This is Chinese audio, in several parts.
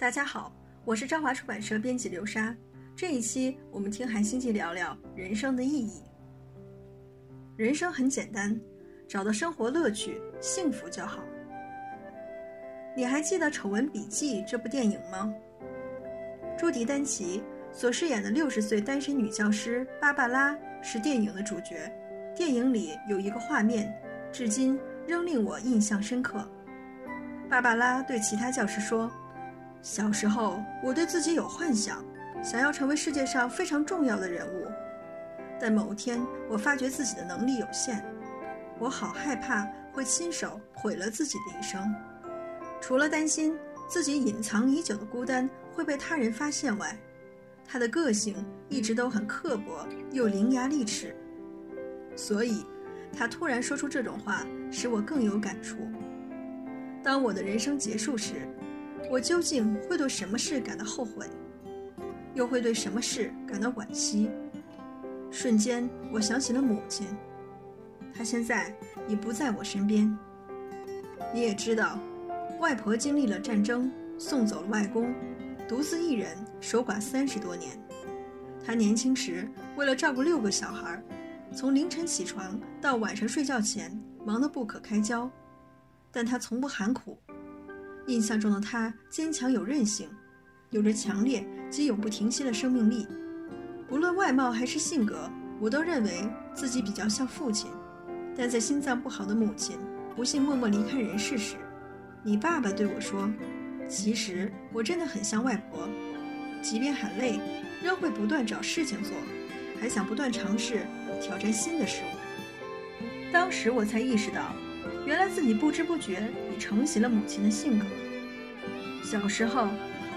大家好，我是朝华出版社编辑刘莎。这一期我们听韩星记聊聊人生的意义。人生很简单，找到生活乐趣、幸福就好。你还记得《丑闻笔记》这部电影吗？朱迪丹奇所饰演的六十岁单身女教师芭芭拉是电影的主角。电影里有一个画面，至今仍令我印象深刻。芭芭拉对其他教师说。小时候，我对自己有幻想，想要成为世界上非常重要的人物。但某天，我发觉自己的能力有限，我好害怕会亲手毁了自己的一生。除了担心自己隐藏已久的孤单会被他人发现外，他的个性一直都很刻薄又伶牙俐齿。所以，他突然说出这种话，使我更有感触。当我的人生结束时。我究竟会对什么事感到后悔，又会对什么事感到惋惜？瞬间，我想起了母亲，她现在已不在我身边。你也知道，外婆经历了战争，送走了外公，独自一人守寡三十多年。她年轻时为了照顾六个小孩，从凌晨起床到晚上睡觉前，忙得不可开交，但她从不喊苦。印象中的他坚强有韧性，有着强烈及永不停息的生命力。不论外貌还是性格，我都认为自己比较像父亲。但在心脏不好的母亲不幸默默离开人世时，你爸爸对我说：“其实我真的很像外婆，即便很累，仍会不断找事情做，还想不断尝试挑战新的事物。”当时我才意识到。原来自己不知不觉承袭了母亲的性格。小时候，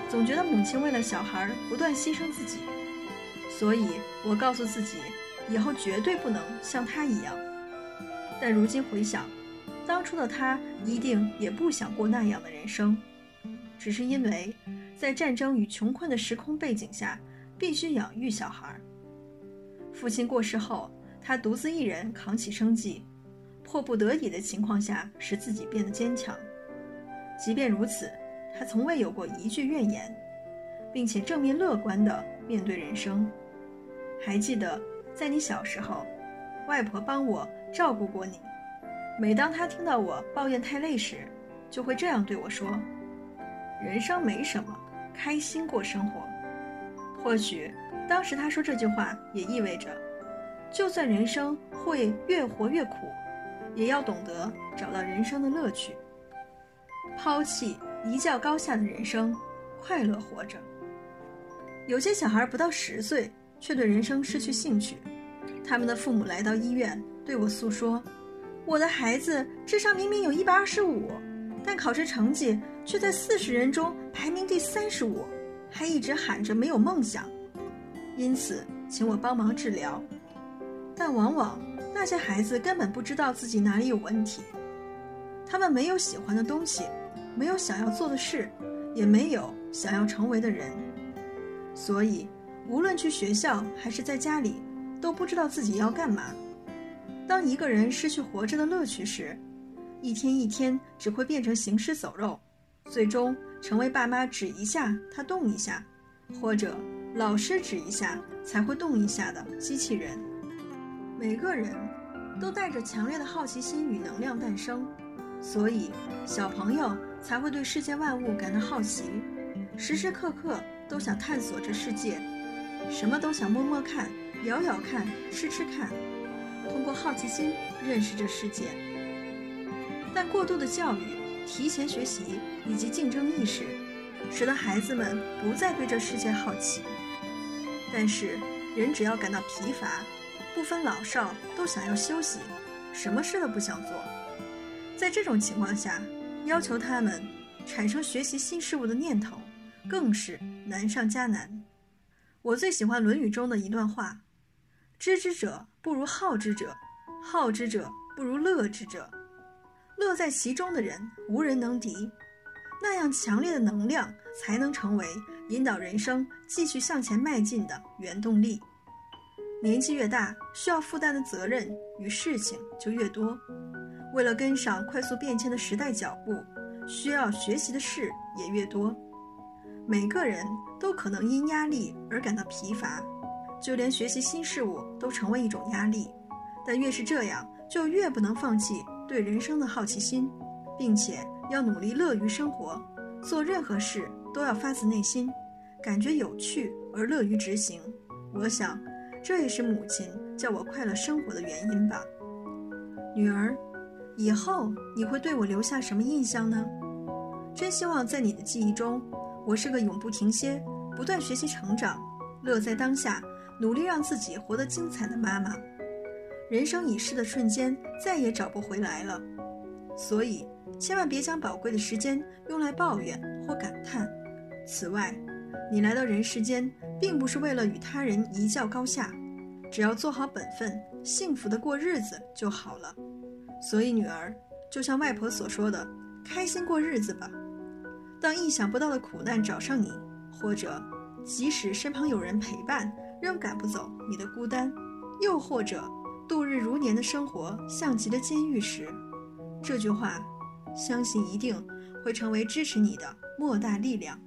总觉得母亲为了小孩不断牺牲自己，所以我告诉自己，以后绝对不能像她一样。但如今回想，当初的她一定也不想过那样的人生，只是因为，在战争与穷困的时空背景下，必须养育小孩。父亲过世后，她独自一人扛起生计。迫不得已的情况下，使自己变得坚强。即便如此，他从未有过一句怨言，并且正面乐观地面对人生。还记得在你小时候，外婆帮我照顾过你。每当她听到我抱怨太累时，就会这样对我说：“人生没什么，开心过生活。”或许当时她说这句话，也意味着，就算人生会越活越苦。也要懂得找到人生的乐趣，抛弃一较高下的人生，快乐活着。有些小孩不到十岁，却对人生失去兴趣，他们的父母来到医院对我诉说：“我的孩子智商明明有一百二十五，但考试成绩却在四十人中排名第三十五，还一直喊着没有梦想，因此请我帮忙治疗。”但往往。那些孩子根本不知道自己哪里有问题，他们没有喜欢的东西，没有想要做的事，也没有想要成为的人，所以无论去学校还是在家里，都不知道自己要干嘛。当一个人失去活着的乐趣时，一天一天只会变成行尸走肉，最终成为爸妈指一下他动一下，或者老师指一下才会动一下的机器人。每个人都带着强烈的好奇心与能量诞生，所以小朋友才会对世界万物感到好奇，时时刻刻都想探索这世界，什么都想摸摸看、咬咬看、吃吃看，通过好奇心认识这世界。但过度的教育、提前学习以及竞争意识，使得孩子们不再对这世界好奇。但是人只要感到疲乏，不分老少，都想要休息，什么事都不想做。在这种情况下，要求他们产生学习新事物的念头，更是难上加难。我最喜欢《论语》中的一段话：“知之者不如好之者，好之者不如乐之者。乐在其中的人，无人能敌。那样强烈的能量，才能成为引导人生继续向前迈进的原动力。”年纪越大，需要负担的责任与事情就越多。为了跟上快速变迁的时代脚步，需要学习的事也越多。每个人都可能因压力而感到疲乏，就连学习新事物都成为一种压力。但越是这样，就越不能放弃对人生的好奇心，并且要努力乐于生活。做任何事都要发自内心，感觉有趣而乐于执行。我想，这也是母亲叫我快乐生活的原因吧。女儿，以后你会对我留下什么印象呢？真希望在你的记忆中，我是个永不停歇、不断学习成长、乐在当下、努力让自己活得精彩的妈妈。人生已逝的瞬间再也找不回来了，所以千万别将宝贵的时间用来抱怨或感叹。此外，你来到人世间，并不是为了与他人一较高下，只要做好本分，幸福的过日子就好了。所以，女儿，就像外婆所说的，开心过日子吧。当意想不到的苦难找上你，或者即使身旁有人陪伴，仍赶不走你的孤单，又或者度日如年的生活像极了监狱时，这句话，相信一定会成为支持你的莫大力量。